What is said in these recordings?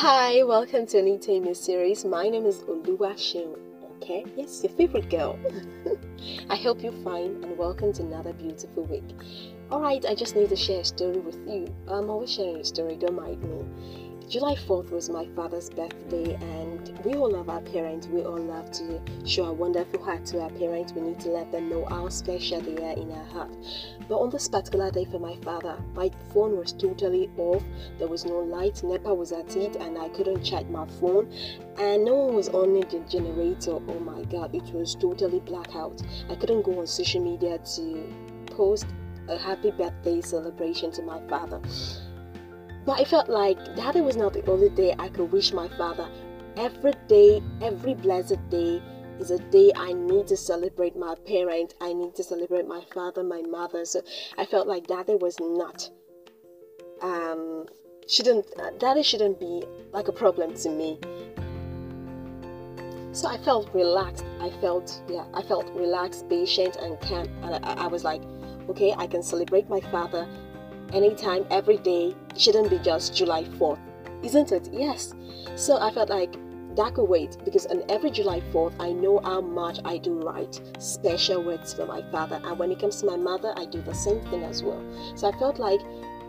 Hi, welcome to Anita series. My name is Oluwa Oke, yes, your favorite girl. I hope you're fine and welcome to another beautiful week. Alright, I just need to share a story with you. Um, I'm always sharing a story, don't mind me. July 4th was my father's birthday, and we all love our parents. We all love to show a wonderful heart to our parents. We need to let them know how special they are in our heart. But on this particular day for my father, my phone was totally off. There was no light, NEPA was at it, and I couldn't charge my phone. And no one was on the generator. Oh my god, it was totally blackout. I couldn't go on social media to post a happy birthday celebration to my father. But I felt like that was not the only day I could wish my father. Every day, every blessed day is a day I need to celebrate my parents. I need to celebrate my father, my mother. So I felt like daddy was not um shouldn't uh, daddy shouldn't be like a problem to me. So I felt relaxed. I felt yeah, I felt relaxed, patient, and calm. And I, I was like, okay, I can celebrate my father anytime, every day shouldn't be just July 4th, isn't it? Yes. So I felt like that could wait because on every July 4th, I know how much I do write special words for my father. And when it comes to my mother, I do the same thing as well. So I felt like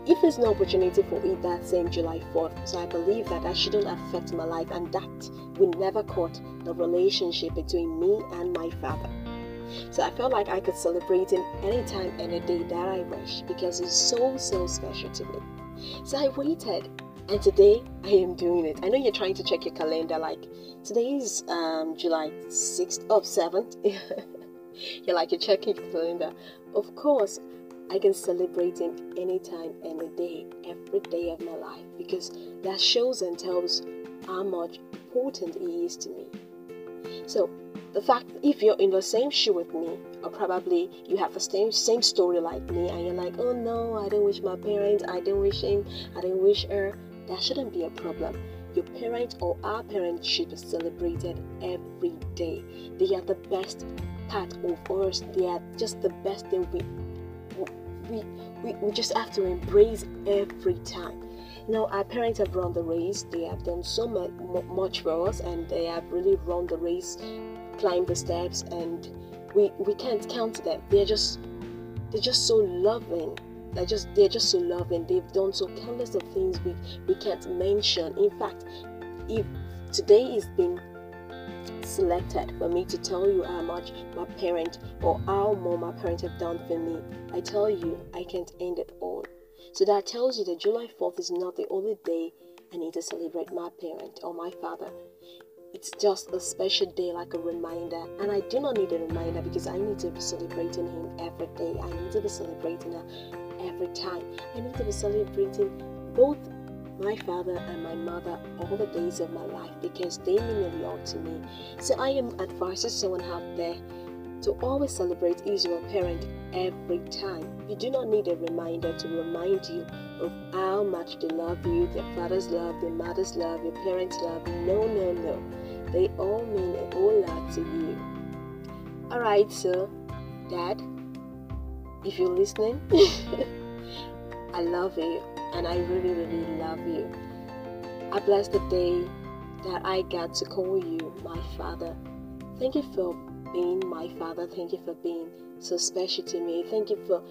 if there's no opportunity for it that same July 4th, so I believe that that shouldn't affect my life and that will never cut the relationship between me and my father. So I felt like I could celebrate him anytime, any day that I wish because he's so, so special to me. So I waited and today I am doing it. I know you're trying to check your calendar like today is um, July 6th or 7th. you're like you're checking your calendar. Of course, I can celebrate him anytime, any day, every day of my life because that shows and tells how much important he is to me. So the fact if you're in the same shoe with me, or probably you have the same same story like me, and you're like, oh no, I didn't wish my parents, I didn't wish him, I didn't wish her, that shouldn't be a problem. Your parents or our parents should be celebrated every day. They are the best part of us. They are just the best thing we we, we, we just have to embrace every time. You know, our parents have run the race. They have done so much, for us, and they have really run the race climbed the steps and we we can't count them they're just they're just so loving they're just they're just so loving they've done so countless of things we we can't mention in fact if today is been selected for me to tell you how much my parent or how more my parents have done for me i tell you i can't end it all so that tells you that july 4th is not the only day i need to celebrate my parent or my father it's just a special day, like a reminder. And I do not need a reminder because I need to be celebrating him every day. I need to be celebrating her every time. I need to be celebrating both my father and my mother all the days of my life because they mean a lot to me. So I am advising someone out there to always celebrate is your parent every time. You do not need a reminder to remind you of how much they love you, their father's love, their mother's love, your parents' love. No, no, no. They all mean a whole lot to you. Alright, so, Dad, if you're listening, I love you and I really, really love you. I bless the day that I got to call you my father. Thank you for being my father. Thank you for being so special to me. Thank you for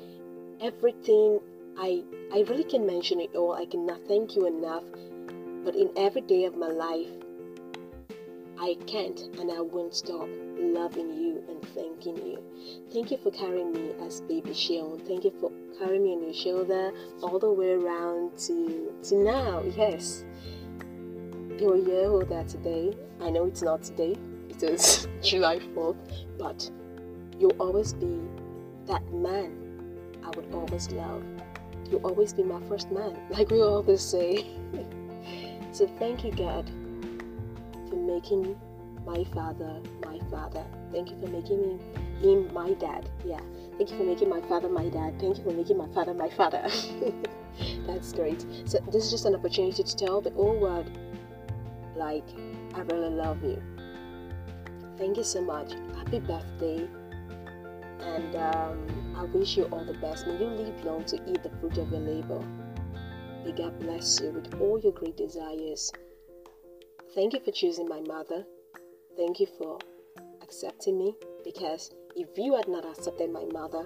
everything. I I really can't mention it all. I cannot thank you enough. But in every day of my life, I can't and I won't stop loving you and thanking you. Thank you for carrying me as baby Shion. Thank you for carrying me on your shoulder all the way around to to now. Yes. You're a year today. I know it's not today it is July 4th, but you'll always be that man I would always love. You'll always be my first man, like we always say. so thank you, God, for making my father my father. Thank you for making me him my dad. Yeah. Thank you for making my father my dad. Thank you for making my father my father. That's great. So this is just an opportunity to tell the whole world like I really love you. Thank you so much. Happy birthday. And um, I wish you all the best. May you live long to eat the fruit of your labor. May God bless you with all your great desires. Thank you for choosing my mother. Thank you for accepting me because if you had not accepted my mother,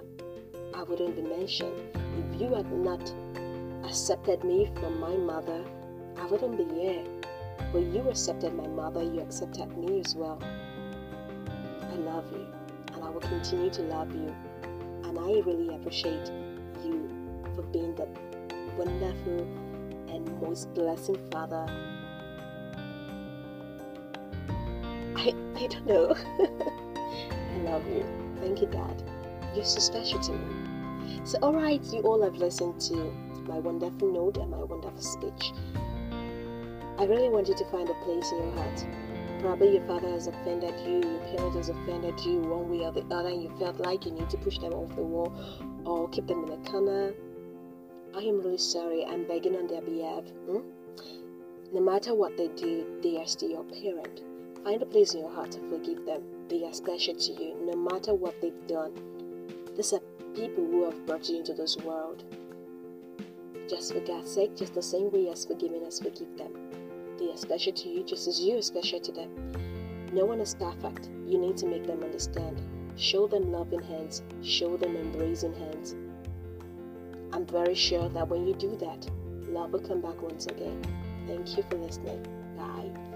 I wouldn't be mentioned. If you had not accepted me from my mother, I wouldn't be here. But you accepted my mother, you accepted me as well. I love you and I will continue to love you. And I really appreciate you for being the wonderful and most blessing father. I, I don't know. I love you. Thank you, Dad. You're so special to me. So, alright, you all have listened to my wonderful note and my wonderful speech. I really want you to find a place in your heart. Probably your father has offended you, your parent has offended you one way or the other, and you felt like you need to push them off the wall or keep them in a corner. I am really sorry. I'm begging on their behalf. Hmm? No matter what they do, they are still your parent. Find a place in your heart to forgive them. They are special to you, no matter what they've done. These are people who have brought you into this world. Just for God's sake, just the same way as forgiving us, forgive them. They are special to you just as you are special to them. No one is perfect. You need to make them understand. Show them loving hands. Show them embracing hands. I'm very sure that when you do that, love will come back once again. Thank you for listening. Bye.